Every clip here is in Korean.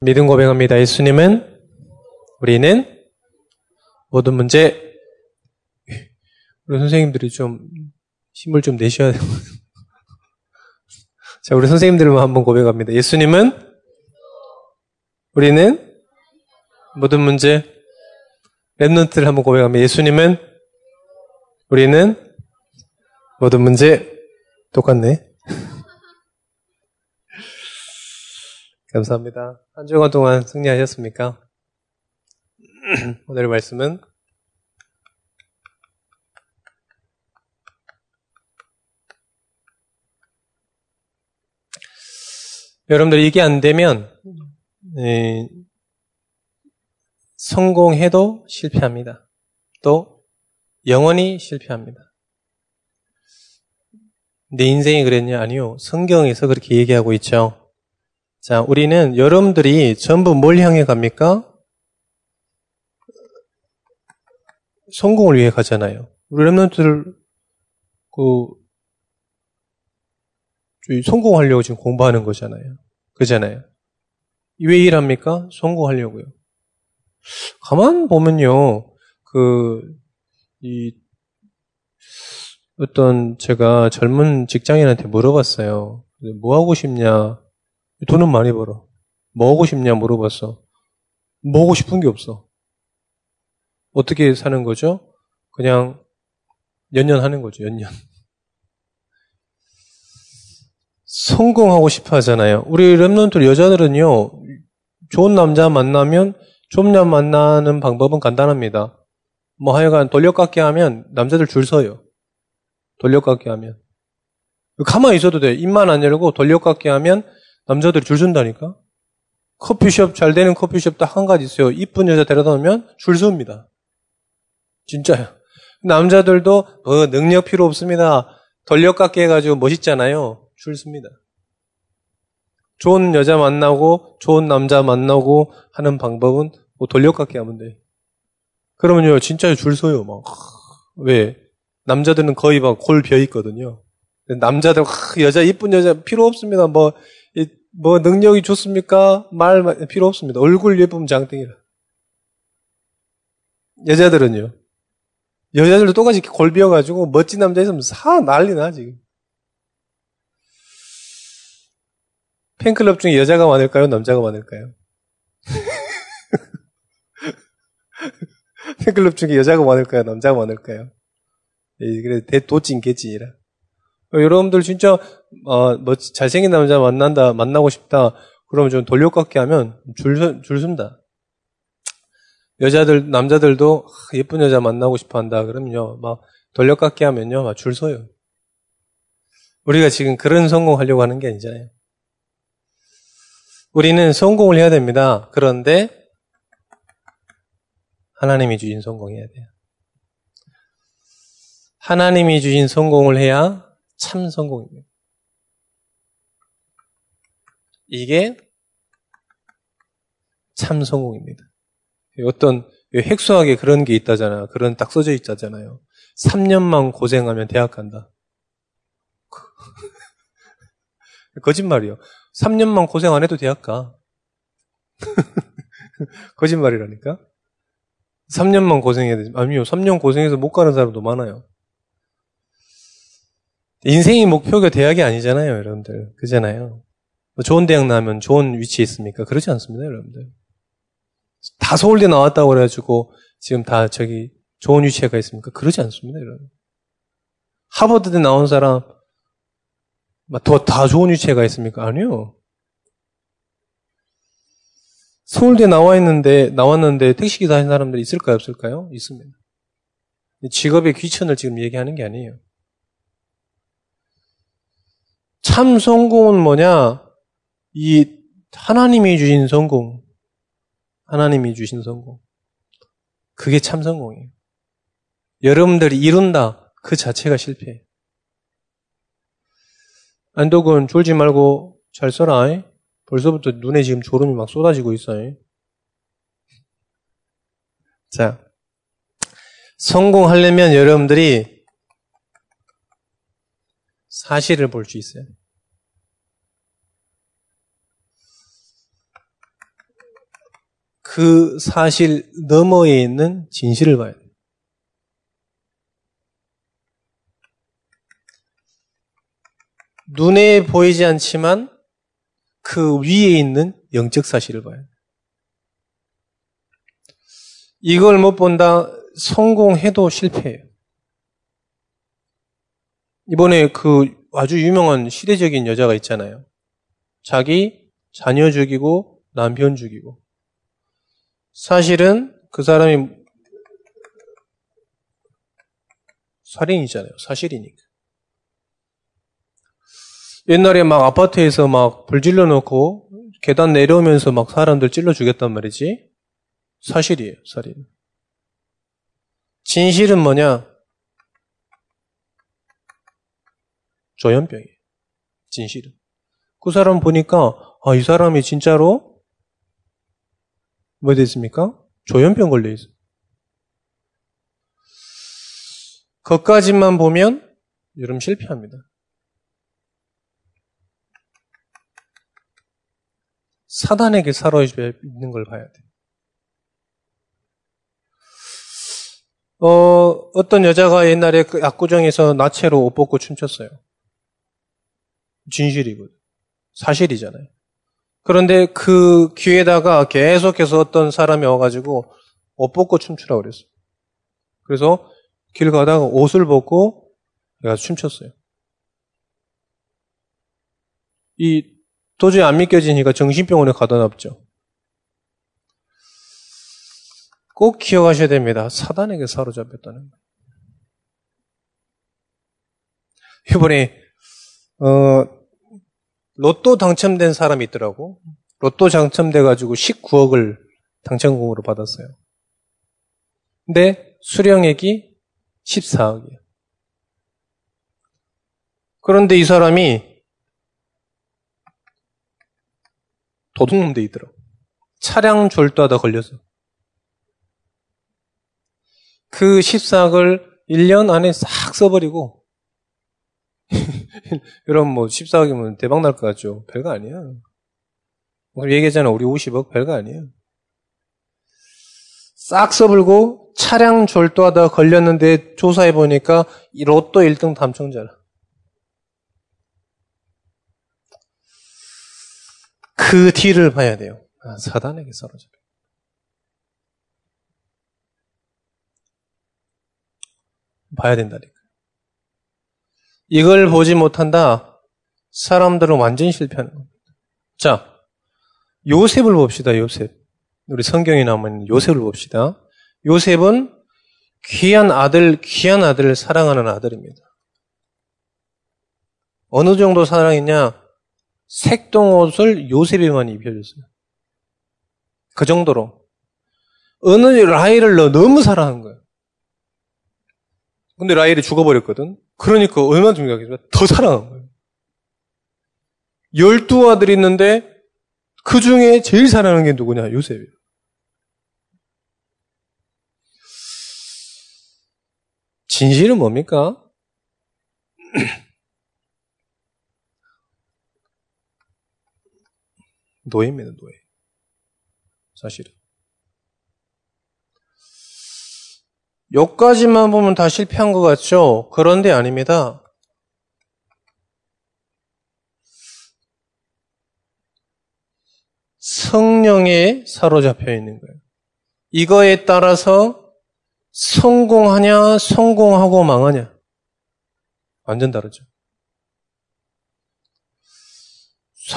믿음 고백합니다. 예수님은 우리는 모든 문제 우리 선생님들이 좀 힘을 좀 내셔야 돼요. 자, 우리 선생님들만 한번 고백합니다. 예수님은 우리는 모든 문제 랩런트를 한번 고백합니다. 예수님은 우리는 모든 문제 똑같네. 감사합니다. 한 주간 동안 승리하셨습니까? 오늘의 말씀은 여러분들 이게 안 되면 에, 성공해도 실패합니다. 또 영원히 실패합니다. 내 인생이 그랬냐? 아니요. 성경에서 그렇게 얘기하고 있죠. 자, 우리는 여러분들이 전부 뭘 향해 갑니까? 성공을 위해 가잖아요. 우리 랩런트들 그 성공하려고 지금 공부하는 거잖아요. 그잖아요. 왜 일합니까? 성공하려고요. 가만 보면요, 그, 이, 어떤 제가 젊은 직장인한테 물어봤어요. 뭐 하고 싶냐? 돈은 많이 벌어. 뭐 하고 싶냐 물어봤어. 뭐 하고 싶은 게 없어. 어떻게 사는 거죠? 그냥 연년 하는 거죠, 연년. 성공하고 싶어 하잖아요. 우리 랩런트 여자들은요, 좋은 남자 만나면, 좋은 남자 만나는 방법은 간단합니다. 뭐 하여간 돌려깎기 하면 남자들 줄 서요. 돌려깎기 하면. 가만히 있어도 돼. 입만 안 열고 돌려깎기 하면 남자들이 줄 선다니까? 커피숍, 잘 되는 커피숍 딱 한 가지 있어요. 이쁜 여자 데려다 놓으면 줄 섭니다. 진짜요. 남자들도 뭐 능력 필요 없습니다. 돌려깎기 해가지고 멋있잖아요. 줄 섭니다. 좋은 여자 만나고 좋은 남자 만나고 하는 방법은 뭐 돌려깎기 하면 돼. 그러면요, 진짜 줄 서요, 막. 왜? 남자들은 거의 막 골 비어 있거든요. 남자들, 여자, 이쁜 여자 필요 없습니다. 뭐, 뭐 능력이 좋습니까? 말 필요 없습니다. 얼굴 예쁘면 장땡이라. 여자들은요. 여자들도 똑같이 골 비어가지고 멋진 남자 있으면 사 난리 나 지금. 팬클럽 중에 여자가 많을까요? 남자가 많을까요? 팬클럽 중에 여자가 많을까요? 남자가 많을까요? 예, 그래 대도찐 개찐이라. 어, 여러분들 진짜 어, 뭐 잘생긴 남자 만난다 만나고 싶다 그러면 좀 돌려깎기 하면 줄, 줄 쓴다. 여자들 남자들도 예쁜 여자 만나고 싶어 한다 그러면요 막 돌려깎기 하면요 막 줄 서요. 우리가 지금 그런 성공하려고 하는 게 아니잖아요. 우리는 성공을 해야 됩니다. 그런데 하나님이 주신 성공해야 돼요. 하나님이 주신 성공을 해야 참 성공입니다. 이게 참 성공입니다. 어떤 핵수학에 그런 게 있다잖아요. 그런 딱 써져 있다잖아요. 3년만 고생하면 대학 간다. 거짓말이요. 3년만 고생 안 해도 대학 가. 거짓말이라니까? 3년만 고생해야 돼. 아니요, 3년 고생해서 못 가는 사람도 많아요. 인생의 목표가 대학이 아니잖아요, 여러분들. 그잖아요. 뭐 좋은 대학 나면 좋은 위치에 있습니까? 그러지 않습니다, 여러분들. 다 서울대 나왔다고 그래가지고 지금 다 저기 좋은 위치에 가 있습니까? 그러지 않습니다, 여러분. 하버드대 나온 사람 더 다 좋은 위치에 가 있습니까? 아니요. 서울대 나와 있는데 나왔는데 택시기사 하는 사람들이 있을까요, 없을까요? 있습니다. 직업의 귀천을 지금 얘기하는 게 아니에요. 참 성공은 뭐냐? 이 하나님이 주신 성공. 하나님이 주신 성공. 그게 참 성공이에요. 여러분들이 이룬다. 그 자체가 실패예요. 안독은 졸지 말고 잘 써라. 벌써부터 눈에 지금 졸음이 막 쏟아지고 있어요. 자, 성공하려면 여러분들이 사실을 볼 수 있어요. 그 사실 너머에 있는 진실을 봐야 돼요. 눈에 보이지 않지만 그 위에 있는 영적 사실을 봐야 돼요. 이걸 못 본다 성공해도 실패해요. 이번에 그 아주 유명한 시대적인 여자가 있잖아요. 자기 자녀 죽이고 남편 죽이고. 사실은 그 사람이 살인이잖아요. 사실이니까. 옛날에 막 아파트에서 막 불 질러 놓고 계단 내려오면서 막 사람들 찔러 주겠단 말이지. 사실이에요, 살인. 진실은 뭐냐? 조현병이에요. 진실은. 그 사람 보니까, 아, 이 사람이 진짜로 뭐 됐습니까? 조현병 걸려 있어. 그것까지만 보면 여러분 실패합니다. 사단에게 사로잡혀 있는 걸 봐야 돼. 어, 어떤 여자가 옛날에 그 압구정에서 나체로 옷 벗고 춤췄어요. 진실이거든. 사실이잖아요. 그런데 그 귀에다가 계속해서 어떤 사람이 와가지고 옷 벗고 춤추라고 그랬어요. 그래서 길 가다가 옷을 벗고 내가 춤췄어요. 이 도저히 안 믿겨지니까 정신병원에 가다 놨죠. 꼭 기억하셔야 됩니다. 사단에게 사로잡혔다는 거. 이번에 어, 로또 당첨된 사람이 있더라고. 로또 당첨돼 가지고 19억을 당첨금으로 받았어요. 근데 수령액이 14억이에요. 그런데 이 사람이 도둑놈 돼 있더라고. 차량 졸도하다 걸려서. 그 14억을 1년 안에 싹 써버리고, 여러분 뭐 14억이면 대박 날 것 같죠? 별거 아니야. 우리 얘기했잖아. 우리 50억 별거 아니에요. 싹 써불고 차량 졸도하다 걸렸는데 조사해 보니까 로또 1등 당첨자라. 그 뒤를 봐야 돼요. 아, 사단에게 사로잡혀. 봐야 된다니까. 이걸 보지 못한다. 사람들은 완전히 실패하는 겁니다. 자, 요셉을 봅시다. 요셉. 우리 성경에 나오는 요셉을 봅시다. 요셉은 귀한 아들, 귀한 아들을 사랑하는 아들입니다. 어느 정도 사랑했냐? 색동옷을 요셉이만 입혀줬어요. 그 정도로. 어느 라헬을 너무 사랑한 거예요. 근데 라헬이 죽어버렸거든. 그러니까 얼마나 중요하겠어요? 더 사랑한 거예요. 열두 아들이 있는데 그 중에 제일 사랑하는 게 누구냐? 요셉이에요. 진실은 뭡니까? 노예입니다, 노예. 사실은. 여기까지만 보면 다 실패한 것 같죠? 그런데 아닙니다. 성령에 사로잡혀 있는 거예요. 이거에 따라서 성공하냐, 성공하고 망하냐. 완전 다르죠.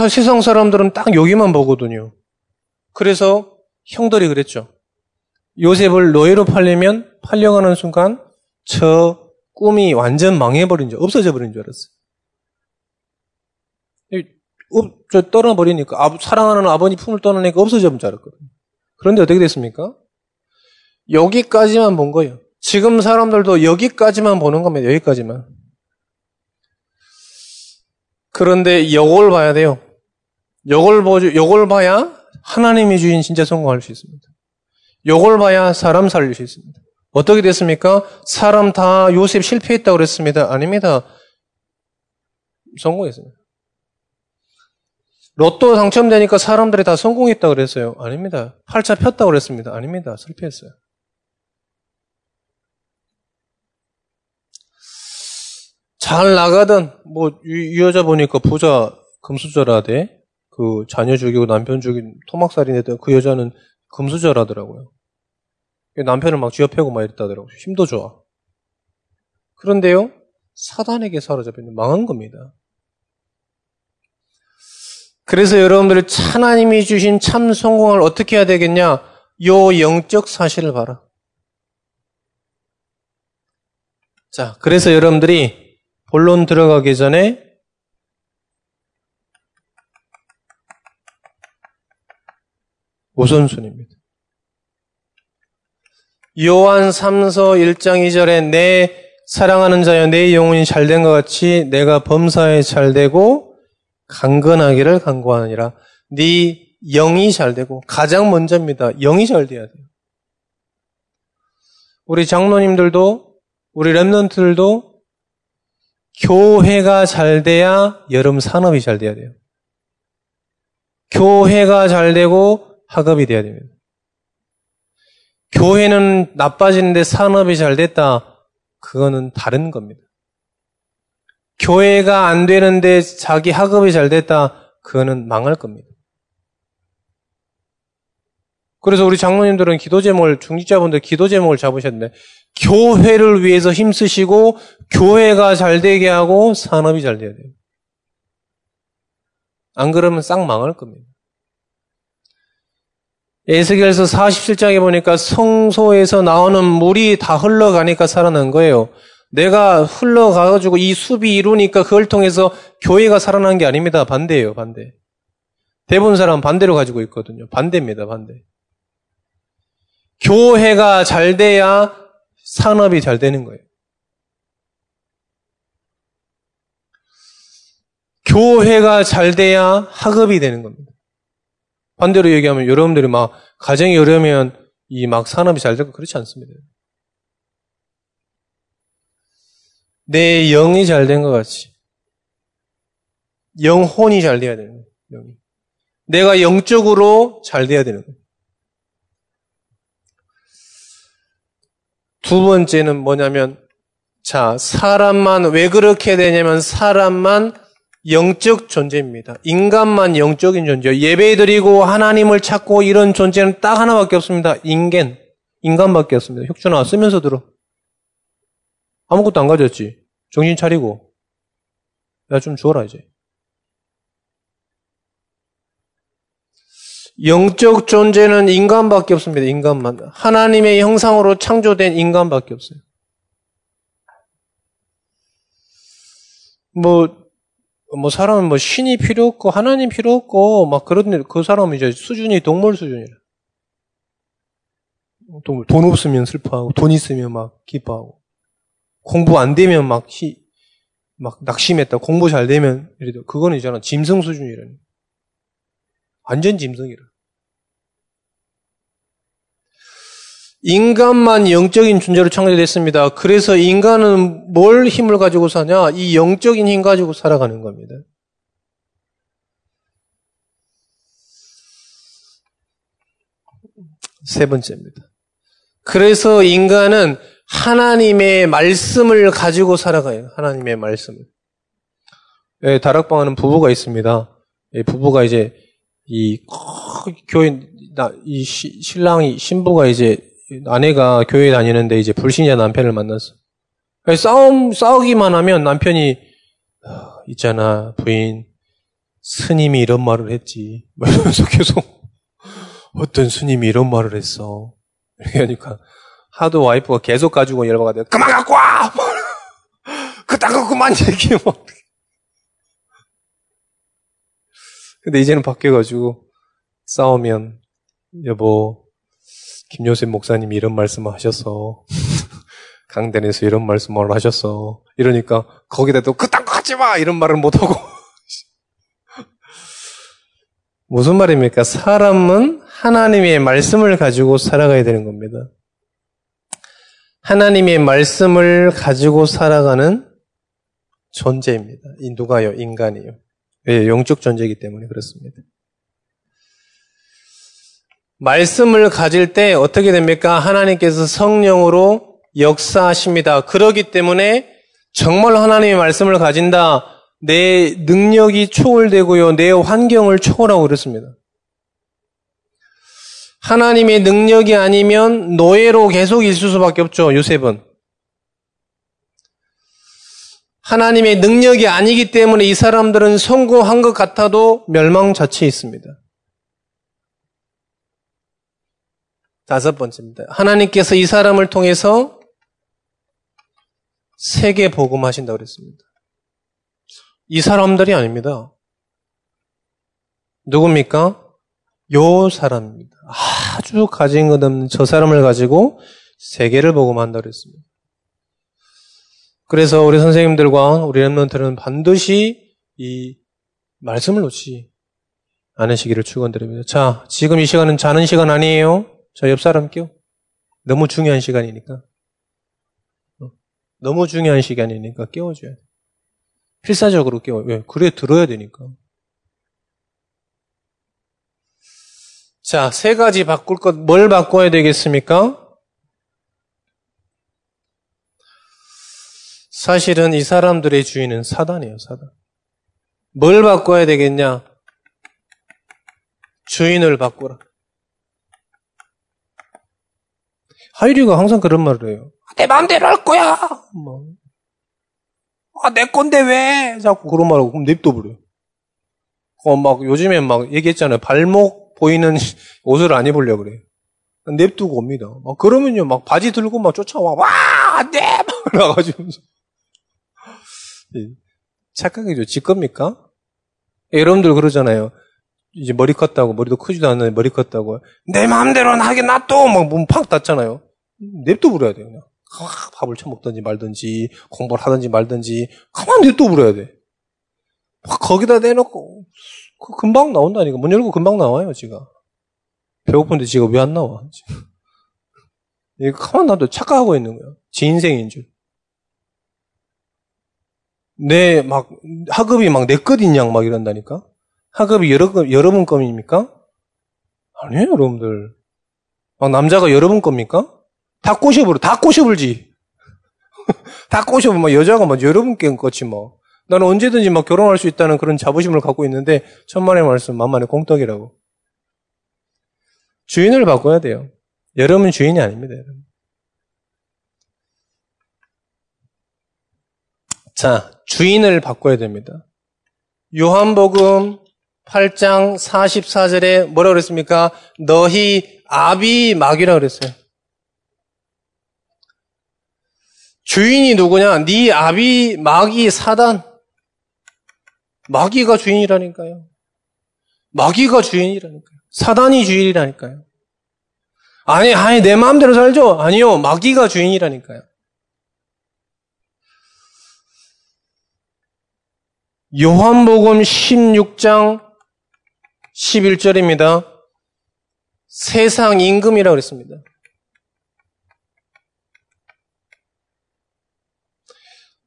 세상 사람들은 딱 여기만 보거든요. 그래서 형들이 그랬죠. 요셉을 노예로 팔려면 팔려가는 순간 저 꿈이 완전 망해버린 줄, 없어져 버린 줄 알았어요. 저 떠나버리니까, 사랑하는 아버님 품을 떠나니까 없어져 버린 줄 알았거든요. 그런데 어떻게 됐습니까? 여기까지만 본 거예요. 지금 사람들도 여기까지만 보는 겁니다. 여기까지만. 그런데 이걸 봐야 돼요. 이걸 봐야 하나님이 주인 진짜 성공할 수 있습니다. 이걸 봐야 사람 살릴 수 있습니다. 어떻게 됐습니까? 사람 다 요셉 실패했다고 그랬습니다. 아닙니다. 성공했습니다. 로또 당첨되니까 사람들이 다 성공했다 그랬어요. 아닙니다. 팔자 폈다 그랬습니다. 아닙니다. 실패했어요. 잘 나가던 뭐이 여자 보니까 부자 금수저라대 그 자녀 죽이고 남편 죽인 토막살인 했던 그 여자는 금수저라더라고요. 남편을 막 쥐어패고 막 이랬다더라고요. 힘도 좋아. 그런데요, 사단에게 사로잡히는 망한 겁니다. 그래서 여러분들이 하나님이 주신 참 성공을 어떻게 해야 되겠냐? 요 영적 사실을 봐라. 자, 그래서 여러분들이 본론 들어가기 전에 우선순위입니다. 요한 3서 1장 2절에 내 사랑하는 자여 내 영혼이 잘된 것 같이 내가 범사에 잘되고 강건하기를 간구하느니라. 네 영이 잘되고 가장 먼저입니다. 영이 잘 돼야 돼요. 우리 장로님들도 우리 랩런트들도 교회가 잘 돼야 여름 산업이 잘 돼야 돼요. 교회가 잘 되고 학업이 돼야 됩니다. 교회는 나빠지는데 산업이 잘 됐다. 그거는 다른 겁니다. 교회가 안 되는데 자기 학업이 잘 됐다. 그거는 망할 겁니다. 그래서 우리 장로님들은 기도 제목을, 중직자분들 기도 제목을 잡으셨는데, 교회를 위해서 힘쓰시고, 교회가 잘 되게 하고, 산업이 잘 돼야 돼요. 안 그러면 싹 망할 겁니다. 에스겔서 47장에 보니까 성소에서 나오는 물이 다 흘러가니까 살아난 거예요. 내가 흘러가가지고 이 숲이 이루니까 그걸 통해서 교회가 살아난 게 아닙니다. 반대예요, 반대. 대부분 사람 반대로 가지고 있거든요. 반대입니다, 반대. 교회가 잘 돼야 산업이 잘 되는 거예요. 교회가 잘 돼야 학업이 되는 겁니다. 반대로 얘기하면 여러분들이 막 가정이 어려우면 이 막 산업이 잘 되고 그렇지 않습니다. 내 영이 잘 된 것 같이 영혼이 잘 돼야 되는 거예요. 영이. 내가 영적으로 잘 돼야 되는 거예요. 두 번째는 뭐냐면 자 사람만 왜 그렇게 되냐면 사람만 영적 존재입니다. 인간만 영적인 존재요. 예배 드리고 하나님을 찾고 이런 존재는 딱 하나밖에 없습니다. 인간. 인간밖에 없습니다. 혁준아, 쓰면서 들어. 아무것도 안 가졌지. 정신 차리고. 야, 좀 주어라, 이제. 영적 존재는 인간밖에 없습니다. 인간만. 하나님의 형상으로 창조된 인간밖에 없어요. 뭐, 뭐 사람은 뭐 신이 필요 없고 하나님 필요 없고 막 그런 그 사람은 이제 수준이 동물 수준이라. 동물 돈 없으면 슬퍼하고 돈 있으면 막 기뻐하고 공부 안 되면 막 희, 막 낙심했다. 공부 잘 되면 이래도 그거는 이잖아 짐승 수준이라니. 완전 짐승이라. 인간만 영적인 존재로 창조됐습니다. 그래서 인간은 뭘 힘을 가지고 사냐? 이 영적인 힘 가지고 살아가는 겁니다. 세 번째입니다. 그래서 인간은 하나님의 말씀을 가지고 살아가요. 하나님의 말씀을. 예, 다락방하는 부부가 있습니다. 예, 부부가 이제 이 교인 이 신랑이 신부가 이제 아내가 교회 다니는데 이제 불신자 남편을 만났어. 싸움, 싸우기만 하면 남편이, 있잖아, 부인, 스님이 이런 말을 했지. 이러면서 계속, 어떤 스님이 이런 말을 했어. 하니까, 하도 와이프가 계속 가지고 열받아가 그만 갖고 와! 그딴 거 그만 얘기해, 막. 근데 이제는 바뀌어가지고, 싸우면, 여보, 김요셉 목사님이 이런 말씀을 하셔서 강단에서 이런 말씀을 하셨어. 이러니까 거기다 또 그딴 거 하지 마 이런 말을 못 하고 무슨 말입니까? 사람은 하나님의 말씀을 가지고 살아가야 되는 겁니다. 하나님의 말씀을 가지고 살아가는 존재입니다. 이 누가요? 인간이요. 예, 영적 존재이기 때문에 그렇습니다. 말씀을 가질 때 어떻게 됩니까? 하나님께서 성령으로 역사하십니다. 그러기 때문에 정말 하나님의 말씀을 가진다. 내 능력이 초월되고요. 내 환경을 초월하고 그렇습니다. 하나님의 능력이 아니면 노예로 계속 있을 수밖에 없죠. 요셉은. 하나님의 능력이 아니기 때문에 이 사람들은 성공한 것 같아도 멸망 자체에 있습니다. 다섯 번째입니다. 하나님께서 이 사람을 통해서 세계 복음하신다고 그랬습니다. 이 사람들이 아닙니다. 누굽니까? 요 사람입니다. 아주 가진 것 없는 저 사람을 가지고 세계를 복음한다고 그랬습니다. 그래서 우리 선생님들과 우리 랩런트는 반드시 이 말씀을 놓지 않으시기를 축원드립니다. 자, 지금 이 시간은 자는 시간 아니에요. 저 옆 사람 껴. 너무 중요한 시간이니까. 어, 너무 중요한 시간이니까 깨워줘야 돼. 필사적으로 깨워. 왜? 그래 들어야 되니까. 자, 세 가지 바꿀 것, 뭘 바꿔야 되겠습니까? 사실은 이 사람들의 주인은 사단이에요, 사단. 뭘 바꿔야 되겠냐? 주인을 바꾸라. 하이리가 항상 그런 말을 해요. 내 마음대로 할 거야! 뭐. 아, 내 건데 왜? 자꾸 그런 말하고, 그럼 냅둬버려. 어, 막, 요즘에 막 얘기했잖아요. 발목 보이는 옷을 안 입으려고 그래. 냅두고 옵니다. 막, 그러면요, 막 바지 들고 막 쫓아와. 와! 안 돼! 막 나가지고. 착각이죠. 지 겁니까? 여러분들 그러잖아요. 이제 머리 컸다고, 머리도 크지도 않는데 머리 컸다고. 내 마음대로 하게 놔둬! 막문팍 닫잖아요. 냅둬 부려야 돼요, 그냥. 아, 밥을 처먹든지 말든지, 공부를 하든지 말든지, 가만히 냅둬 부려야 돼. 거기다 내놓고, 그 금방 나온다니까. 문 열고 금방 나와요, 지가. 배고픈데 지가 왜 안 나와? 이거 가만 놔둬 착각하고 있는 거야. 지 인생인 줄. 내, 막, 학업이 막 내 것인 양 막 이런다니까? 학업이 여러, 여러분 겁니까? 아니에요, 여러분들. 막 남자가 여러분 겁니까? 다 꼬셔버려. 다 꼬셔불지. 다 꼬셔버려. 막 여자가 막 여러분 께 거지 뭐. 나는 언제든지 막 결혼할 수 있다는 그런 자부심을 갖고 있는데, 천만의 말씀, 만만의 공덕이라고. 주인을 바꿔야 돼요. 여러분 주인이 아닙니다, 여러분. 자, 주인을 바꿔야 됩니다. 요한복음 8장 44절에 뭐라 고 그랬습니까? 너희 아비 마귀라 그랬어요. 주인이 누구냐? 네 아비 마귀 사단. 마귀가 주인이라니까요. 마귀가 주인이라니까요. 사단이 주인이라니까요. 아니, 아니, 내 마음대로 살죠? 아니요, 마귀가 주인이라니까요. 요한복음 16장 11절입니다. 세상 임금이라고 그랬습니다.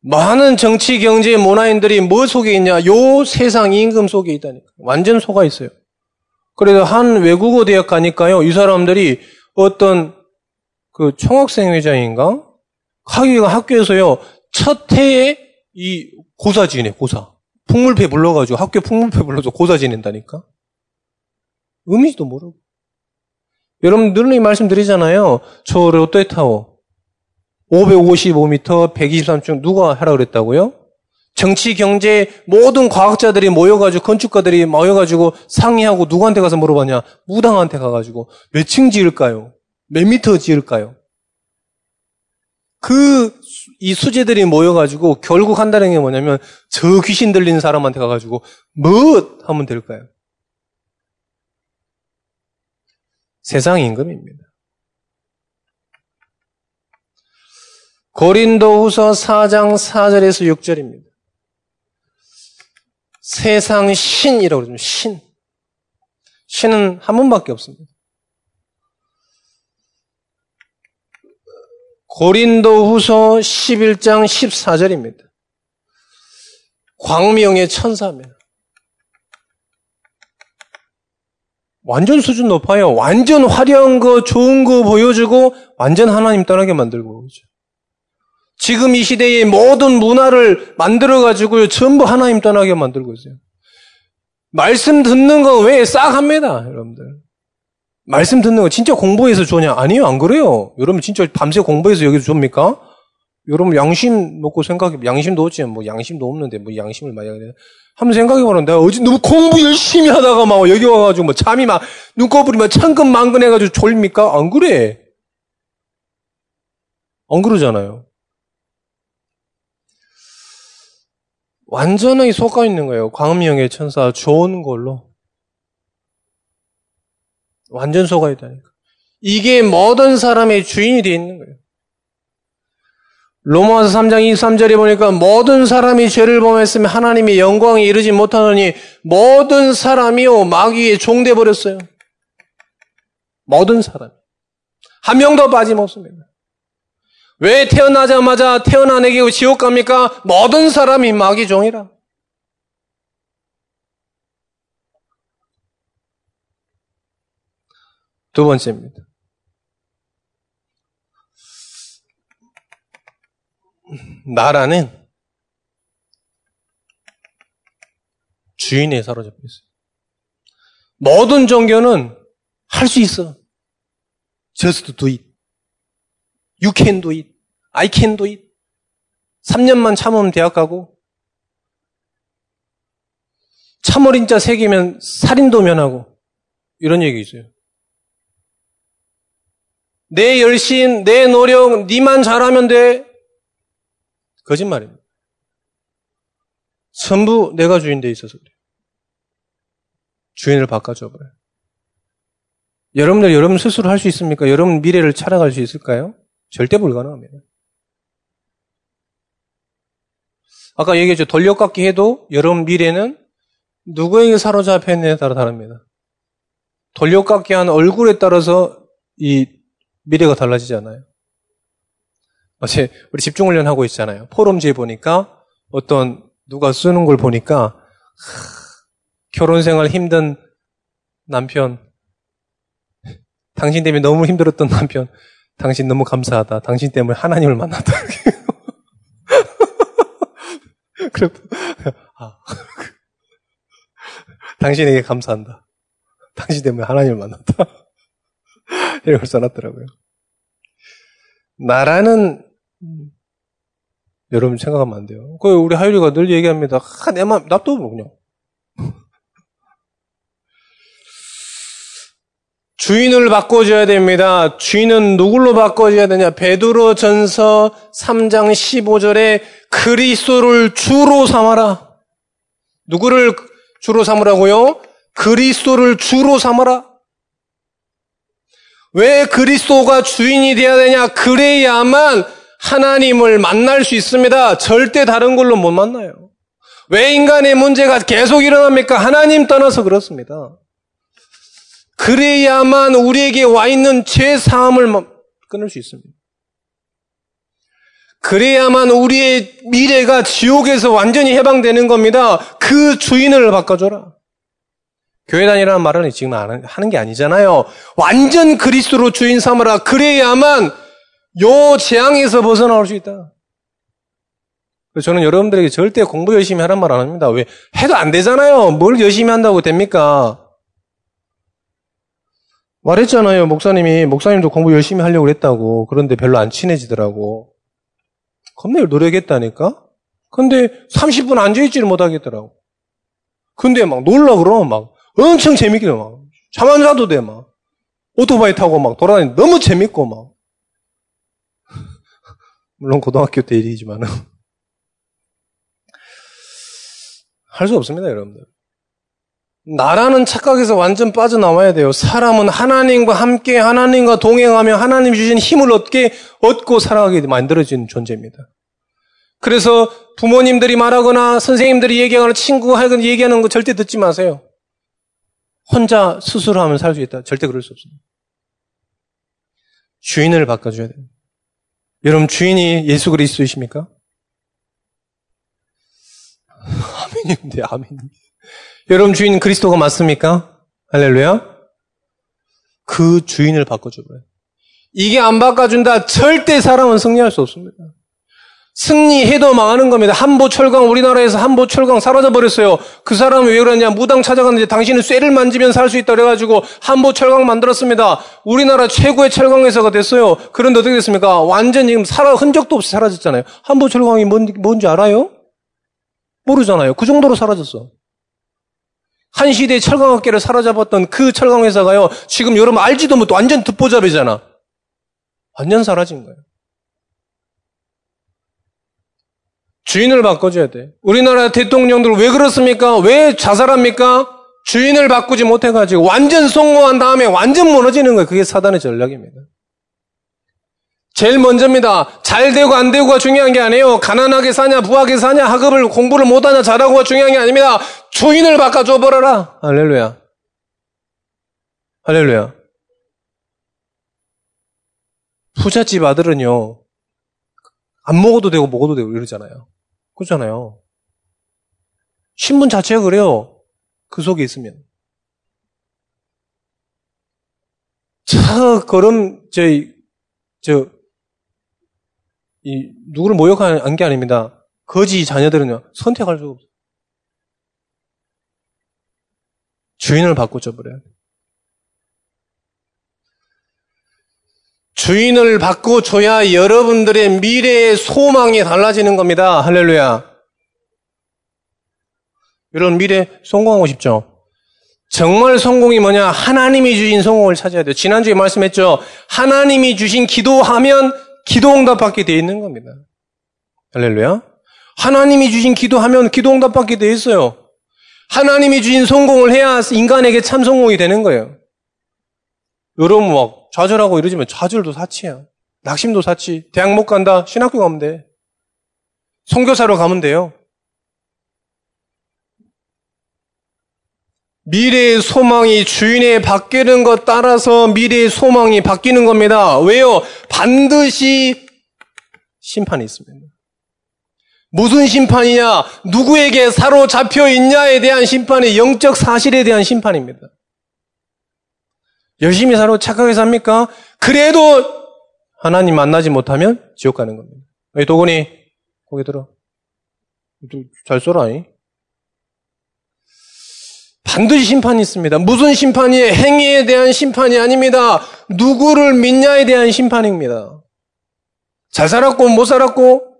많은 정치, 경제, 문화인들이 뭐 속에 있냐? 요 세상 임금 속에 있다니까. 완전 속아 있어요. 그래서 한 외국어 대학 가니까요, 이 사람들이 어떤 그 총학생 회장인가? 하기가 학교에서요, 첫 해에 이 고사 지내, 고사. 풍물패 불러가지고 학교 풍물패 불러서 고사 지낸다니까? 의미도 모르고. 여러분 늘 말씀드리잖아요. 저 롯데타워 555m 123층 누가 하라 그랬다고요? 정치, 경제 모든 과학자들이 모여가지고 건축가들이 모여가지고 상의하고 누구한테 가서 물어봤냐? 무당한테 가가지고 몇 층 지을까요? 몇 미터 지을까요? 그 이 수재들이 모여가지고 결국 한다는 게 뭐냐면 저 귀신 들린 사람한테 가가지고 뭐 하면 될까요? 세상 임금입니다. 고린도후서 4장 4절에서 6절입니다. 세상 신이라고 그러죠. 신. 신은 한 분밖에 없습니다. 고린도 후서 11장 14절입니다. 광명의 천사입니다. 완전 수준 높아요. 완전 화려한 거, 좋은 거 보여주고 완전 하나님 떠나게 만들고 그죠. 지금 이 시대의 모든 문화를 만들어가지고 전부 하나님 떠나게 만들고 있어요. 말씀 듣는 거왜싹 합니다, 여러분들. 말씀 듣는 거 진짜 공부해서 좋냐? 아니요, 안 그래요. 여러분 진짜 밤새 공부해서 여기서 좋습니까? 여러분 양심 놓고 생각해, 양심도 없지, 뭐 양심도 없는데 뭐 양심을 하냐. 한번 생각해보라. 내가 어제 너무 공부 열심히 하다가 막 여기 와가지고 뭐 잠이 막 눈꺼풀이 막 천근만근해가지고 졸립니까? 안 그래. 안 그러잖아요. 완전하게 속아 있는 거예요. 광명의 천사 좋은 걸로. 완전 속아 있다니까. 이게 모든 사람의 주인이 되어 있는 거예요. 로마서 3장 23절에 보니까 모든 사람이 죄를 범했으면 하나님의 영광에 이르지 못하느니 모든 사람이요 마귀에 종돼 버렸어요. 모든 사람. 한 명도 빠짐없습니다. 왜 태어나자마자 태어난 에게 지옥 갑니까? 모든 사람이 마귀 종이라. 두 번째입니다. 나라는 주인에 사로잡혀 있어요. 모든 종교는 할 수 있어. Just do it. You can do it. I can do it. 3년만 참으면 대학 가고, 참어린자 새기면 살인도 면하고, 이런 얘기 있어요. 내 열심, 내 노력, 니만 잘하면 돼. 거짓말입니다. 전부 내가 주인 돼 있어서 그래요. 주인을 바꿔줘 버려요. 여러분들 여러분 스스로 할 수 있습니까? 여러분 미래를 찾아갈 수 있을까요? 절대 불가능합니다. 아까 얘기했죠. 돌려깎기 해도 여러분 미래는 누구에게 사로잡혀 있느냐에 따라 다릅니다. 돌려깎기 한 얼굴에 따라서 이 미래가 달라지잖아요. 어제 우리 집중 훈련 하고 있잖아요. 포럼지에 보니까 어떤 누가 쓰는 걸 보니까 하, 결혼 생활 힘든 남편, 당신 때문에 너무 힘들었던 남편, 당신 너무 감사하다. 당신 때문에 하나님을 만났다. 그래, 아, 당신에게 감사한다. 당신 때문에 하나님을 만났다. 이런 걸 써놨더라고요. 나라는 여러분 생각하면 안 돼요. 그 우리 하율이가 늘 얘기합니다. 아, 내 맘, 놔둬 그냥. 주인을 바꿔줘야 됩니다. 주인은 누굴로 바꿔줘야 되냐? 베드로 전서 3장 15절에 그리스도를 주로 삼아라. 누구를 주로 삼으라고요? 그리스도를 주로 삼아라. 왜 그리스도가 주인이 되어야 되냐? 그래야만 하나님을 만날 수 있습니다. 절대 다른 걸로 못 만나요. 왜 인간의 문제가 계속 일어납니까? 하나님 떠나서 그렇습니다. 그래야만 우리에게 와 있는 죄 사함을 끊을 수 있습니다. 그래야만 우리의 미래가 지옥에서 완전히 해방되는 겁니다. 그 주인을 바꿔줘라. 교회 다니라는 말은 지금 하는 게 아니잖아요. 완전 그리스도로 주인 삼으라. 그래야만 요 재앙에서 벗어나올 수 있다. 저는 여러분들에게 절대 공부 열심히 하란 말 안 합니다. 왜? 해도 안 되잖아요. 뭘 열심히 한다고 됩니까? 말했잖아요. 목사님이, 목사님도 공부 열심히 하려고 했다고. 그런데 별로 안 친해지더라고. 겁내 노력했다니까? 근데 30분 앉아있지를 못하겠더라고. 근데 막 놀라 그러면 막 엄청 재밌게 막. 잠 안 자도 돼, 막. 오토바이 타고 막 돌아다니 너무 재밌고 막. 물론 고등학교 때 일이지만은. 할 수 없습니다, 여러분들. 나라는 착각에서 완전 빠져나와야 돼요. 사람은 하나님과 함께 하나님과 동행하며 하나님 주신 힘을 얻게 얻고 살아가게 만들어진 존재입니다. 그래서 부모님들이 말하거나 선생님들이 얘기하거나 친구가 얘기하는 거 절대 듣지 마세요. 혼자 스스로 하면 살 수 있다. 절대 그럴 수 없습니다. 주인을 바꿔줘야 돼요. 여러분 주인이 예수 그리스도이십니까? 아멘인데 아멘. 여러분 주인 그리스도가 맞습니까? 할렐루야. 그 주인을 바꿔줘버려요. 이게 안 바꿔준다. 절대 사람은 승리할 수 없습니다. 승리해도 망하는 겁니다. 한보 철강 우리나라에서 한보 철강 사라져 버렸어요. 그 사람은 왜 그러냐? 무당 찾아갔는데 당신은 쇠를 만지면 살 수 있다 그래 가지고 한보 철강 만들었습니다. 우리나라 최고의 철강 회사가 됐어요. 그런데 어떻게 됐습니까? 완전 지금 살아 흔적도 없이 사라졌잖아요. 한보 철강이 뭔, 뭔지 알아요? 모르잖아요. 그 정도로 사라졌어. 한 시대의 철강업계를 사로잡았던 그 철강 회사가요. 지금 여러분 알지도 못해 완전 듣보잡이잖아. 완전 사라진 거예요. 주인을 바꿔줘야 돼. 우리나라 대통령들 왜 그렇습니까? 왜 자살합니까? 주인을 바꾸지 못해가지고 완전 성공한 다음에 완전 무너지는 거예요. 그게 사단의 전략입니다. 제일 먼저입니다. 잘 되고 안 되고가 중요한 게 아니에요. 가난하게 사냐, 부하게 사냐, 학업을 공부를 못하냐, 잘하고가 중요한 게 아닙니다. 주인을 바꿔줘 버려라. 할렐루야. 할렐루야. 부잣집 아들은요, 안 먹어도 되고 먹어도 되고 이러잖아요. 그렇잖아요. 신문 자체가 그래요. 그 속에 있으면. 자, 그럼, 저, 저, 이, 누구를 모욕한 게 아닙니다. 거지 자녀들은요, 선택할 수가 없어요. 주인을 바꿔줘 버려요. 주인을 바꿔줘야 여러분들의 미래의 소망이 달라지는 겁니다. 할렐루야. 이런 미래 성공하고 싶죠? 정말 성공이 뭐냐? 하나님이 주신 성공을 찾아야 돼요. 지난주에 말씀했죠? 하나님이 주신 기도하면 기도 응답받게 되어 있는 겁니다. 할렐루야. 하나님이 주신 기도하면 기도 응답받게 되어 있어요. 하나님이 주신 성공을 해야 인간에게 참 성공이 되는 거예요. 여러분 막 좌절하고 이러지만 좌절도 사치야. 낙심도 사치. 대학 못 간다. 신학교 가면 돼. 성교사로 가면 돼요. 미래의 소망이 주인에 바뀌는 것 따라서 미래의 소망이 바뀌는 겁니다. 왜요? 반드시 심판이 있습니다. 무슨 심판이냐? 누구에게 사로잡혀 있냐에 대한 심판이 영적 사실에 대한 심판입니다. 열심히 살고 착하게 삽니까? 그래도 하나님 만나지 못하면 지옥 가는 겁니다. 왜 도건이 거기 들어. 잘. 이. 반드시 심판이 있습니다. 무슨 심판이에요? 행위에 대한 심판이 아닙니다. 누구를 믿냐에 대한 심판입니다. 잘 살았고 못 살았고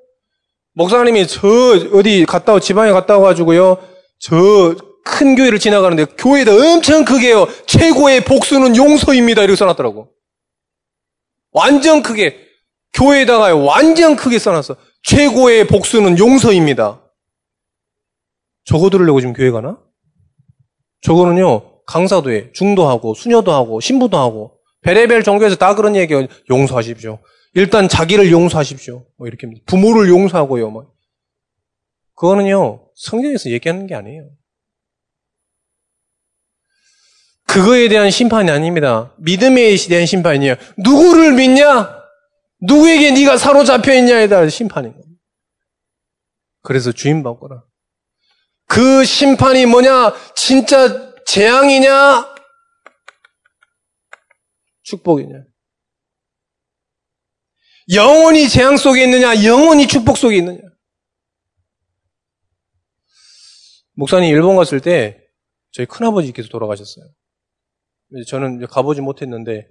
목사님이 저 어디 갔다 오 지방에 갔다 와가지고요 저 큰 교회를 지나가는데 교회도 엄청 크게 요 최고의 복수는 용서입니다 이렇게 써놨더라고 완전 크게 교회에다가 완전 크게 써놨어 최고의 복수는 용서입니다 저거 들으려고 지금 교회 가나? 저거는요, 강사도 해. 중도 하고, 수녀도 하고, 신부도 하고, 베레벨 종교에서 다 그런 얘기예요. 용서하십시오. 일단 자기를 용서하십시오. 뭐 이렇게 부모를 용서하고요. 뭐. 그거는요, 성경에서 얘기하는 게 아니에요. 그거에 대한 심판이 아닙니다. 믿음에 대한 심판이에요. 누구를 믿냐? 누구에게 네가 사로잡혀 있냐에 대한 심판인 겁니다. 그래서 주인 바꿔라. 그 심판이 뭐냐? 진짜 재앙이냐? 축복이냐? 영원히 재앙 속에 있느냐? 영원히 축복 속에 있느냐? 목사님 일본 갔을 때 저희 큰아버지께서 돌아가셨어요. 저는 가보지 못했는데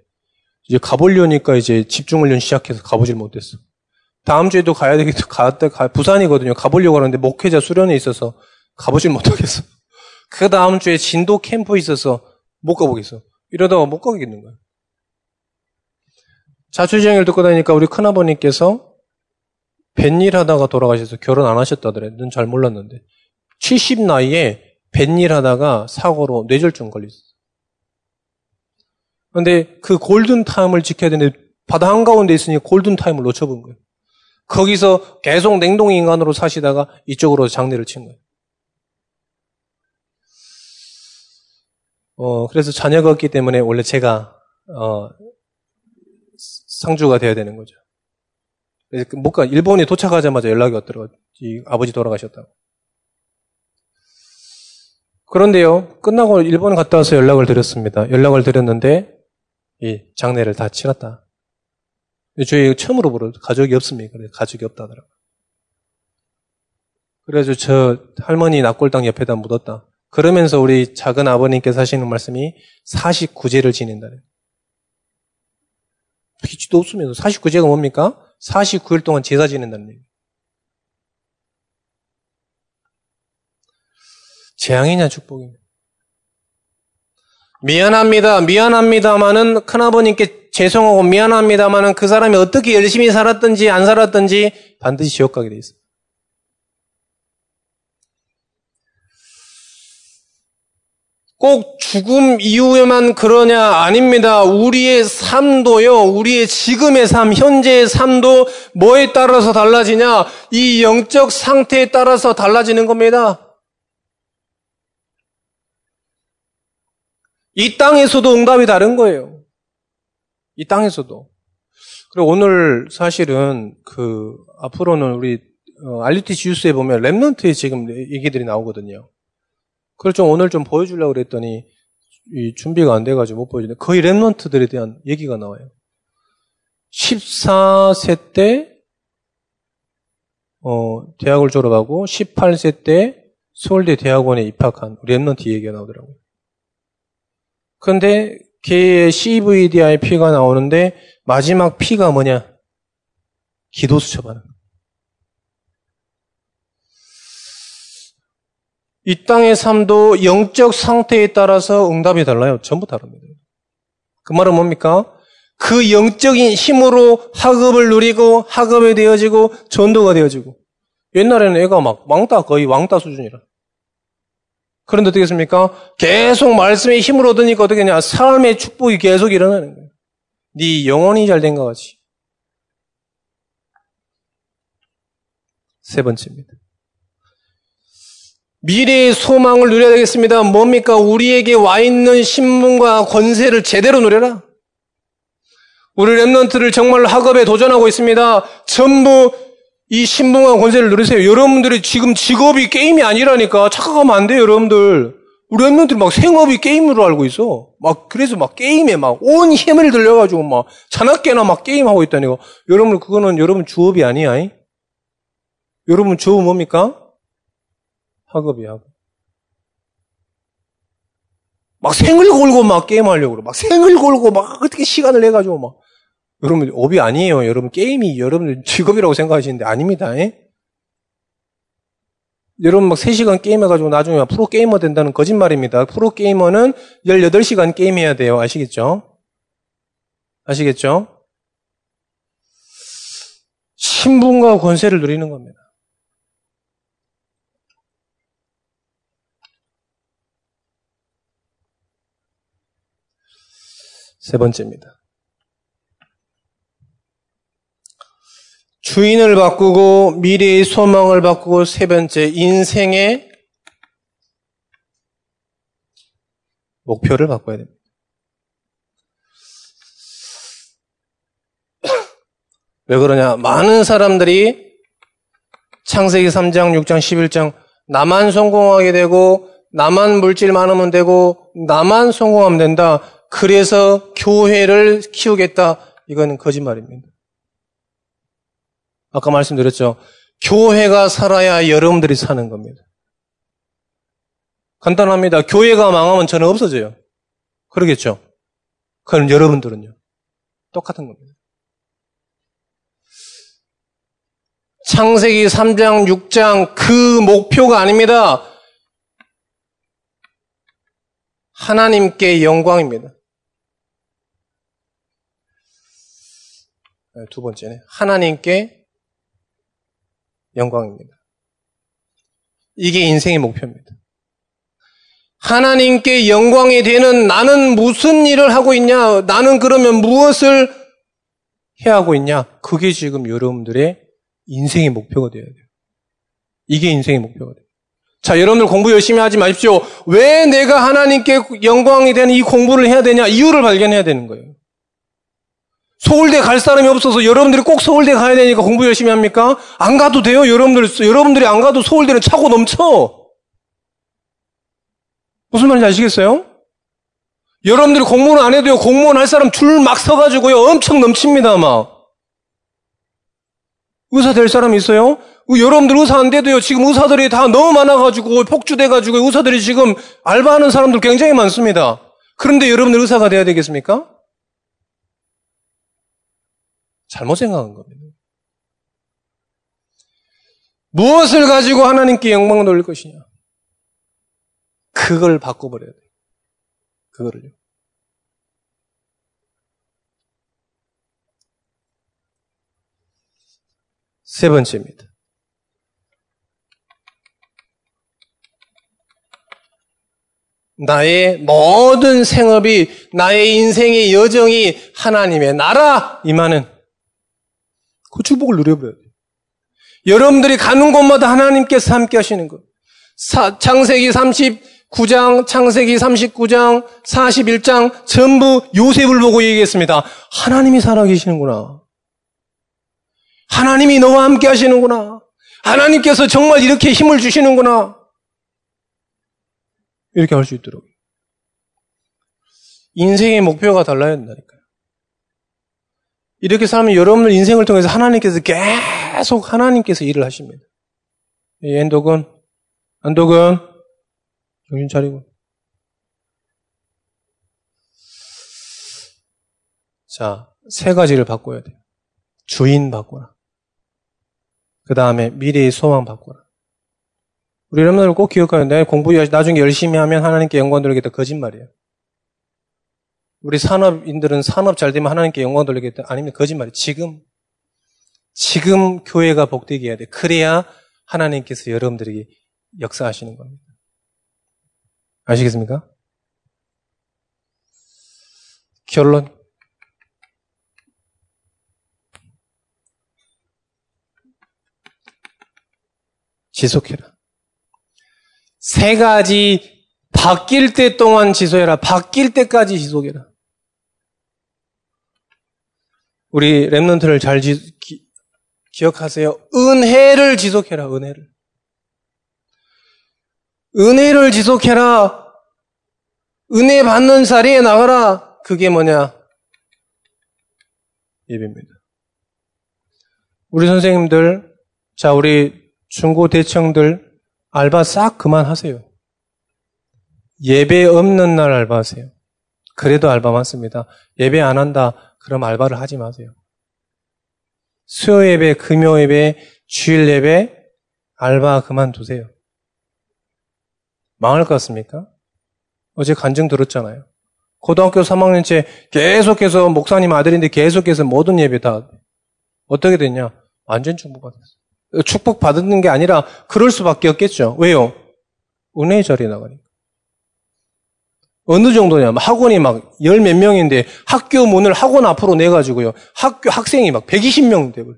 이제 가보려니까 이제 집중훈련 시작해서 가보질 못했어. 다음 주에도 가야 되겠다. 갔다 가, 부산이거든요. 가보려고 하는데 목회자 수련회 있어서 가보질 못하겠어. 그 다음 주에 진도 캠프 있어서 못 가보겠어. 이러다가 못 가겠는 거야. 자취생을 듣고 다니니까 우리 큰아버님께서 뱃일 하다가 돌아가셔서 결혼 안 하셨다더래. 는 잘 몰랐는데. 70 나이에 뱃일 하다가 사고로 뇌졸중 걸렸어. 근데 그 골든 타임을 지켜야 되는데 바다 한가운데 있으니 골든 타임을 놓쳐버린 거예요. 거기서 계속 냉동 인간으로 사시다가 이쪽으로 장례를 치른 거예요. 어, 그래서 자녀가 없기 때문에 원래 제가, 어, 상주가 돼야 되는 거죠. 못 가, 일본에 도착하자마자 연락이 왔더라고요. 아버지 돌아가셨다고. 그런데요, 끝나고 일본 갔다 와서 연락을 드렸습니다. 연락을 드렸는데, 이 장례를 다 치렀다. 저희 처음으로 보러 가족이 없습니다. 그래 가족이 없다더라고. 그래서 저 할머니 납골당 옆에다 묻었다. 그러면서 우리 작은 아버님께서 하시는 말씀이 49제를 지낸다는. 빛도 없으면서 49제가 뭡니까? 49일 동안 제사 지낸다는 얘기. 재앙이냐 축복이냐. 미안합니다. 미안합니다마는 큰아버님께 죄송하고 미안합니다마는 그 사람이 어떻게 열심히 살았든지 안 살았든지 반드시 지옥 가게 돼 있어요. 꼭 죽음 이후에만 그러냐? 아닙니다. 우리의 삶도요, 우리의 지금의 삶, 현재의 삶도 뭐에 따라서 달라지냐? 이 영적 상태에 따라서 달라지는 겁니다. 이 땅에서도 응답이 다른 거예요. 이 땅에서도. 그리고 오늘 사실은 그 앞으로는 우리 어, RUTC 뉴스에 보면 remnant의 지금 얘기들이 나오거든요. 그걸 좀 오늘 좀 보여주려고 그랬더니 이 준비가 안 돼가지고 못 보여주는데 거의 remnant들에 대한 얘기가 나와요. 14세 때 어, 대학을 졸업하고 18세 때 서울대 대학원에 입학한 remnant 얘기가 나오더라고요. 그런데 걔의 CVDI 피가 나오는데 마지막 피가 뭐냐? 기도 수첩하는. 이 땅의 삶도 영적 상태에 따라서 응답이 달라요. 전부 다릅니다. 그 말은 뭡니까? 그 영적인 힘으로 학업을 누리고 학업이 되어지고 전도가 되어지고 옛날에는 애가 막 왕따 거의 왕따 수준이라. 그런데 어떻게 했습니까? 계속 말씀의 힘을 얻으니까 어떻게 냐 삶의 축복이 계속 일어나는 거예요. 네 영혼이 잘된 것 같이. 세 번째입니다. 미래의 소망을 누려야 되겠습니다. 뭡니까? 우리에게 와 있는 신분과 권세를 제대로 누려라. 우리 랩런트를 정말로 학업에 도전하고 있습니다. 전부 이 신분과 권세를 누리세요. 여러분들이 지금 직업이 게임이 아니라니까 착각하면 안 돼요, 여러분들. 우리 랩런트들 막 생업이 게임으로 알고 있어. 막 그래서 막 게임에 막 온 힘을 들려가지고 막 자나깨나 막 게임하고 있다니까. 여러분 그거는 여러분 주업이 아니야. 이? 여러분 주업 뭡니까? 학업이 하고. 막 생을 걸고 막 게임하려고 그래. 막 생을 걸고 막 어떻게 시간을 내가지고 막. 여러분, 업이 아니에요. 여러분, 게임이 여러분 직업이라고 생각하시는데 아닙니다. 에? 예? 여러분 막 3시간 게임해가지고 나중에 프로게이머 된다는 거짓말입니다. 프로게이머는 18시간 게임해야 돼요. 아시겠죠? 아시겠죠? 신분과 권세를 누리는 겁니다. 세 번째입니다. 주인을 바꾸고 미래의 소망을 바꾸고 세 번째 인생의 목표를 바꿔야 됩니다. 왜 그러냐? 많은 사람들이 창세기 3장, 6장, 11장 나만 성공하게 되고 나만 물질 많으면 되고 나만 성공하면 된다. 그래서 교회를 키우겠다. 이건 거짓말입니다. 아까 말씀드렸죠. 교회가 살아야 여러분들이 사는 겁니다. 간단합니다. 교회가 망하면 저는 없어져요. 그러겠죠? 그럼 여러분들은요? 똑같은 겁니다. 창세기 3장, 6장 그 목표가 아닙니다. 하나님께 영광입니다. 네, 두 번째는 하나님께 영광입니다. 이게 인생의 목표입니다. 하나님께 영광이 되는 나는 무슨 일을 하고 있냐? 나는 그러면 무엇을 해야 하고 있냐? 그게 지금 여러분들의 인생의 목표가 되어야 돼요. 이게 인생의 목표가 돼요. 자, 여러분들 공부 열심히 하지 마십시오. 왜 내가 하나님께 영광이 되는 이 공부를 해야 되냐? 이유를 발견해야 되는 거예요. 서울대 갈 사람이 없어서 여러분들이 꼭 서울대 가야 되니까 공부 열심히 합니까? 안 가도 돼요. 여러분들, 여러분들이 안 가도 서울대는 차고 넘쳐. 무슨 말인지 아시겠어요? 여러분들이 공무원 안 해도요, 공무원 할 사람 줄 막 서가지고요, 엄청 넘칩니다, 막. 의사 될 사람 있어요? 여러분들 의사 안 돼도요, 지금 의사들이 다 너무 많아가지고, 폭주돼가지고, 의사들이 지금 알바하는 사람들 굉장히 많습니다. 그런데 여러분들 의사가 돼야 되겠습니까? 잘못 생각한 겁니다. 무엇을 가지고 하나님께 영광을 돌릴 것이냐? 그걸 바꿔버려야 돼요. 그거를요. 세 번째입니다. 나의 모든 생업이, 나의 인생의 여정이 하나님의 나라 임하는 그 축복을 누려버려야 돼요. 여러분들이 가는 곳마다 하나님께서 함께 하시는 것. 사, 창세기 39장, 창세기 39장, 41장 전부 요셉을 보고 얘기했습니다. 하나님이 살아계시는구나. 하나님이 너와 함께 하시는구나. 하나님께서 정말 이렇게 힘을 주시는구나. 이렇게 할 수 있도록. 인생의 목표가 달라야 된다니까요. 이렇게 살면 여러분들 인생을 통해서 하나님께서 계속 하나님께서 일을 하십니다. 엔도건, 안도건, 정신 차리고. 자, 세 가지를 바꿔야 돼요. 주인 바꿔라. 그 다음에 미래의 소망 바꿔라. 우리 여러분들 꼭 기억하면 돼. 공부 나중에 열심히 하면 하나님께 영광 돌리겠다. 거짓말이에요. 우리 산업인들은 산업 잘 되면 하나님께 영광 돌리겠다. 아니면 거짓말이에요. 지금, 지금 교회가 복되게 해야 돼. 그래야 하나님께서 여러분들에게 역사하시는 겁니다. 아시겠습니까? 결론. 지속해라. 세 가지 바뀔 때 동안 지속해라. 바뀔 때까지 지속해라. 우리 랩런트를 잘 지, 기, 기억하세요. 은혜를 지속해라, 은혜를. 은혜를 지속해라. 은혜 받는 자리에 나가라. 그게 뭐냐? 예배입니다. 우리 선생님들, 자, 우리 중고 대청들, 알바 싹 그만하세요. 예배 없는 날 알바하세요. 그래도 알바 많습니다. 예배 안 한다. 그럼 알바를 하지 마세요. 수요 예배, 금요 예배, 주일 예배, 알바 그만두세요. 망할 것 같습니까? 어제 간증 들었잖아요. 고등학교 3학년째 계속해서 목사님 아들인데 계속해서 모든 예배 다 어떻게 됐냐? 완전 축복받았어요. 축복받는 게 아니라 그럴 수밖에 없겠죠. 왜요? 은혜의 자리에 나가니까. 어느 정도냐? 학원이 막 열 몇 명인데 학교 문을 학원 앞으로 내가지고요. 학교 학생이 막 120명 되고.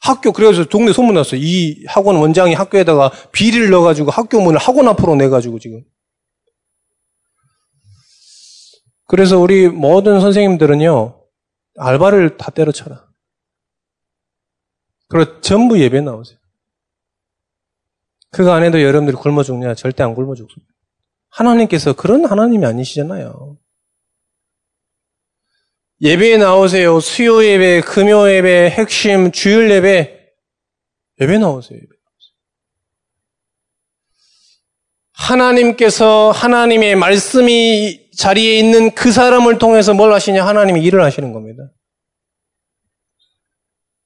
학교 그래서 동네 소문났어. 이 학원 원장이 학교에다가 비리를 넣어가지고 학교 문을 학원 앞으로 내가지고 지금. 그래서 우리 모든 선생님들은요 알바를 다 때려쳐라. 그리고 전부 예배 나오세요. 그거 안 해도 여러분들이 굶어 죽냐? 절대 안 굶어 죽습니다. 하나님께서 그런 하나님이 아니시잖아요. 예배에 나오세요. 수요 예배, 금요 예배, 핵심, 주일 예배. 예배 나오세요. 예배. 하나님께서 하나님의 말씀이 자리에 있는 그 사람을 통해서 뭘 하시냐? 하나님이 일을 하시는 겁니다.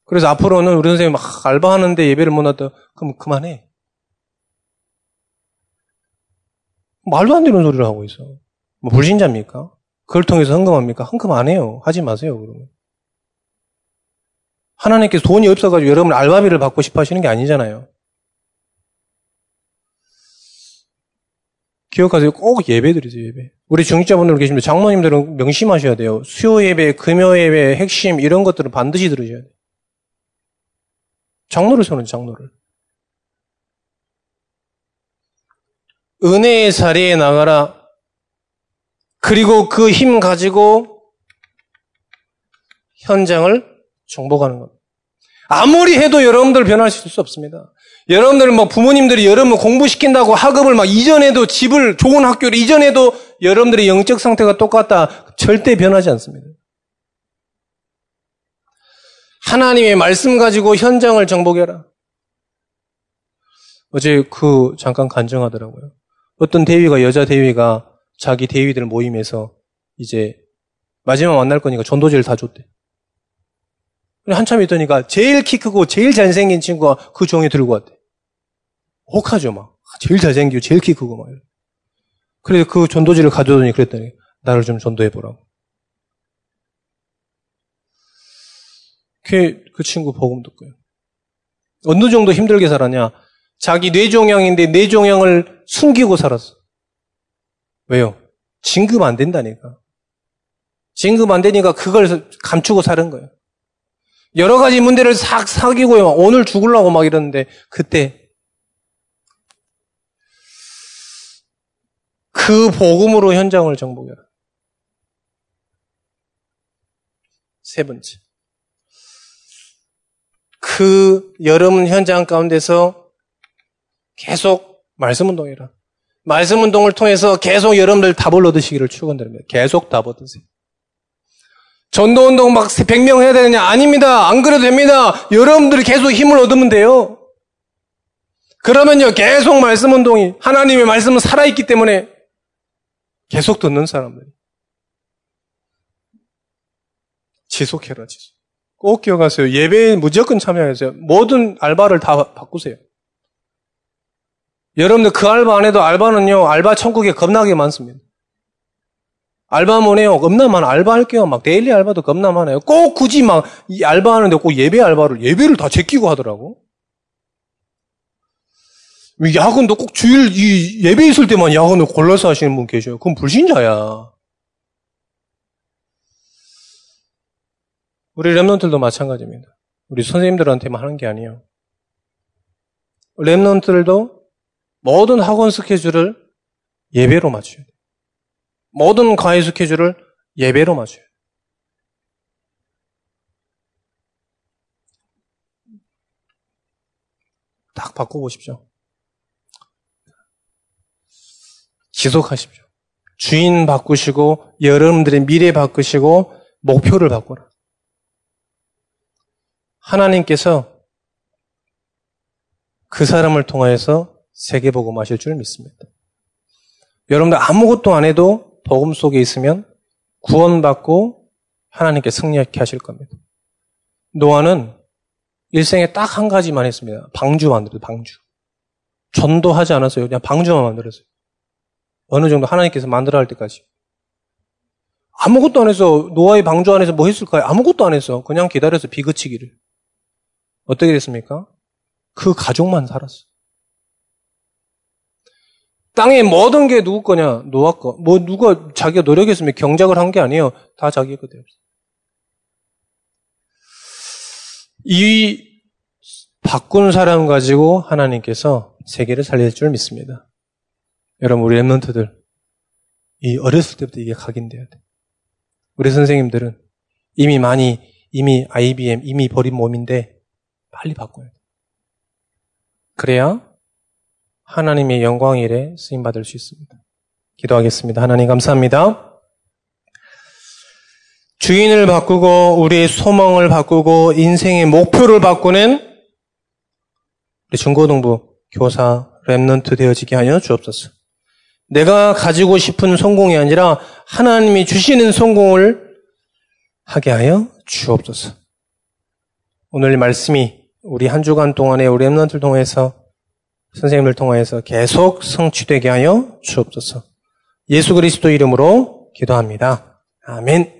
그래서 앞으로는 우리 선생님 막 알바하는데 예배를 못 왔다. 그럼 그만해. 말도 안 되는 소리를 하고 있어. 뭐 불신자입니까? 그걸 통해서 헌금합니까? 헌금 안 해요. 하지 마세요, 그러면. 하나님께서 돈이 없어가지고 여러분 알바비를 받고 싶어 하시는 게 아니잖아요. 기억하세요. 꼭 예배 드리세요, 예배. 우리 중직자분들 계십니다. 장모님들은 명심하셔야 돼요. 수요 예배, 금요 예배, 핵심, 이런 것들은 반드시 들으셔야 돼요. 장로를 세우는 장로를. 은혜의 자리에 나가라. 그리고 그 힘 가지고 현장을 정복하는 것. 아무리 해도 여러분들 변화하실 수 없습니다. 여러분들 뭐 부모님들이 여러분 공부시킨다고 학업을 막 이전에도 집을 좋은 학교를 이전에도 여러분들의 영적 상태가 똑같다. 절대 변하지 않습니다. 하나님의 말씀 가지고 현장을 정복해라. 어제 그 잠깐 간증하더라고요. 어떤 대위가 여자 대위가 자기 대위들 모임에서 이제 마지막 만날 거니까 전도제를 다 줬대. 한참 있더니까 제일 키 크고 제일 잘생긴 친구가 그 종이 들고 왔대. 혹하죠, 막. 제일 잘생기고 제일 키 크고 막. 그래서 그 전도지를 가져오더니 그랬더니 나를 좀 전도해 보라고. 그, 그 친구 복음 듣고요. 어느 정도 힘들게 살았냐? 자기 뇌종양인데 뇌종양을 숨기고 살았어. 왜요? 진급 안 된다니까. 진급 안 되니까 그걸 감추고 사는 거예요. 여러 가지 문제를 싹 사귀고요. 오늘 죽으려고 막 이러는데 그때 그 복음으로 현장을 정복해라. 세 번째. 그 여름 현장 가운데서 계속 말씀 운동해라. 말씀 운동을 통해서 계속 여러분들 답을 얻으시기를 축원드립니다. 계속 답 얻으세요. 전도 운동 막 100명 해야 되느냐? 아닙니다. 안 그래도 됩니다. 여러분들이 계속 힘을 얻으면 돼요. 그러면요, 계속 말씀 운동이, 하나님의 말씀은 살아있기 때문에 계속 듣는 사람들이. 지속해라, 지속. 꼭 기억하세요. 예배에 무조건 참여하세요. 모든 알바를 다 바꾸세요. 여러분들 그 알바 안 해도 알바는요, 알바 천국에 겁나게 많습니다. 알바 뭐네요? 겁나 많아. 알바 할게요. 막 데일리 알바도 겁나 많아요. 꼭 굳이 막 이 알바 하는데 꼭 예배 알바를, 예배를 다 제끼고 하더라고. 야근도 꼭 주일 이 예배 있을 때만 야근을 골라서 하시는 분 계셔요. 그건 불신자야. 우리 랩런들도 마찬가지입니다. 우리 선생님들한테만 하는 게 아니에요. 랩런들도 모든 학원 스케줄을 예배로 맞춰야 돼요. 모든 과외 스케줄을 예배로 맞춰요. 딱 바꿔보십시오. 지속하십시오. 주인 바꾸시고 여러분들의 미래 바꾸시고 목표를 바꾸라. 하나님께서 그 사람을 통하여서 세계 복음 하실 줄 믿습니다. 여러분들 아무것도 안 해도 복음 속에 있으면 구원받고 하나님께 승리하게 하실 겁니다. 노아는 일생에 딱 한 가지만 했습니다. 방주 만들어요, 방주. 전도하지 않았어요. 그냥 방주만 만들었어요. 어느 정도 하나님께서 만들어 할 때까지. 아무것도 안 해서, 노아의 방주 안에서 뭐 했을까요? 아무것도 안 했어. 그냥 기다려서 비 그치기를. 어떻게 됐습니까? 그 가족만 살았어. 땅에 모든 게 누구 거냐? 노아 거. 뭐 누가 자기가 노력했으면 경작을 한 게 아니에요. 다 자기 거대요. 이 바꾼 사람 가지고 하나님께서 세계를 살릴 줄 믿습니다. 여러분 우리 랩런트들 이 어렸을 때부터 이게 각인돼야 돼. 우리 선생님들은 이미 많이 이미 IBM 이미 버린 몸인데 빨리 바꿔야 돼. 그래야 하나님의 영광 일에 쓰임 받을 수 있습니다. 기도하겠습니다. 하나님 감사합니다. 주인을 바꾸고 우리의 소망을 바꾸고 인생의 목표를 바꾸는 우리 중고등부 교사 remnant 되어지게 하여 주옵소서. 내가 가지고 싶은 성공이 아니라 하나님이 주시는 성공을 하게 하여 주옵소서. 오늘 말씀이 우리 한 주간 동안에 우리 remnant를 통해서 선생님을 통하여서 계속 성취되게 하여 주옵소서. 예수 그리스도 이름으로 기도합니다. 아멘.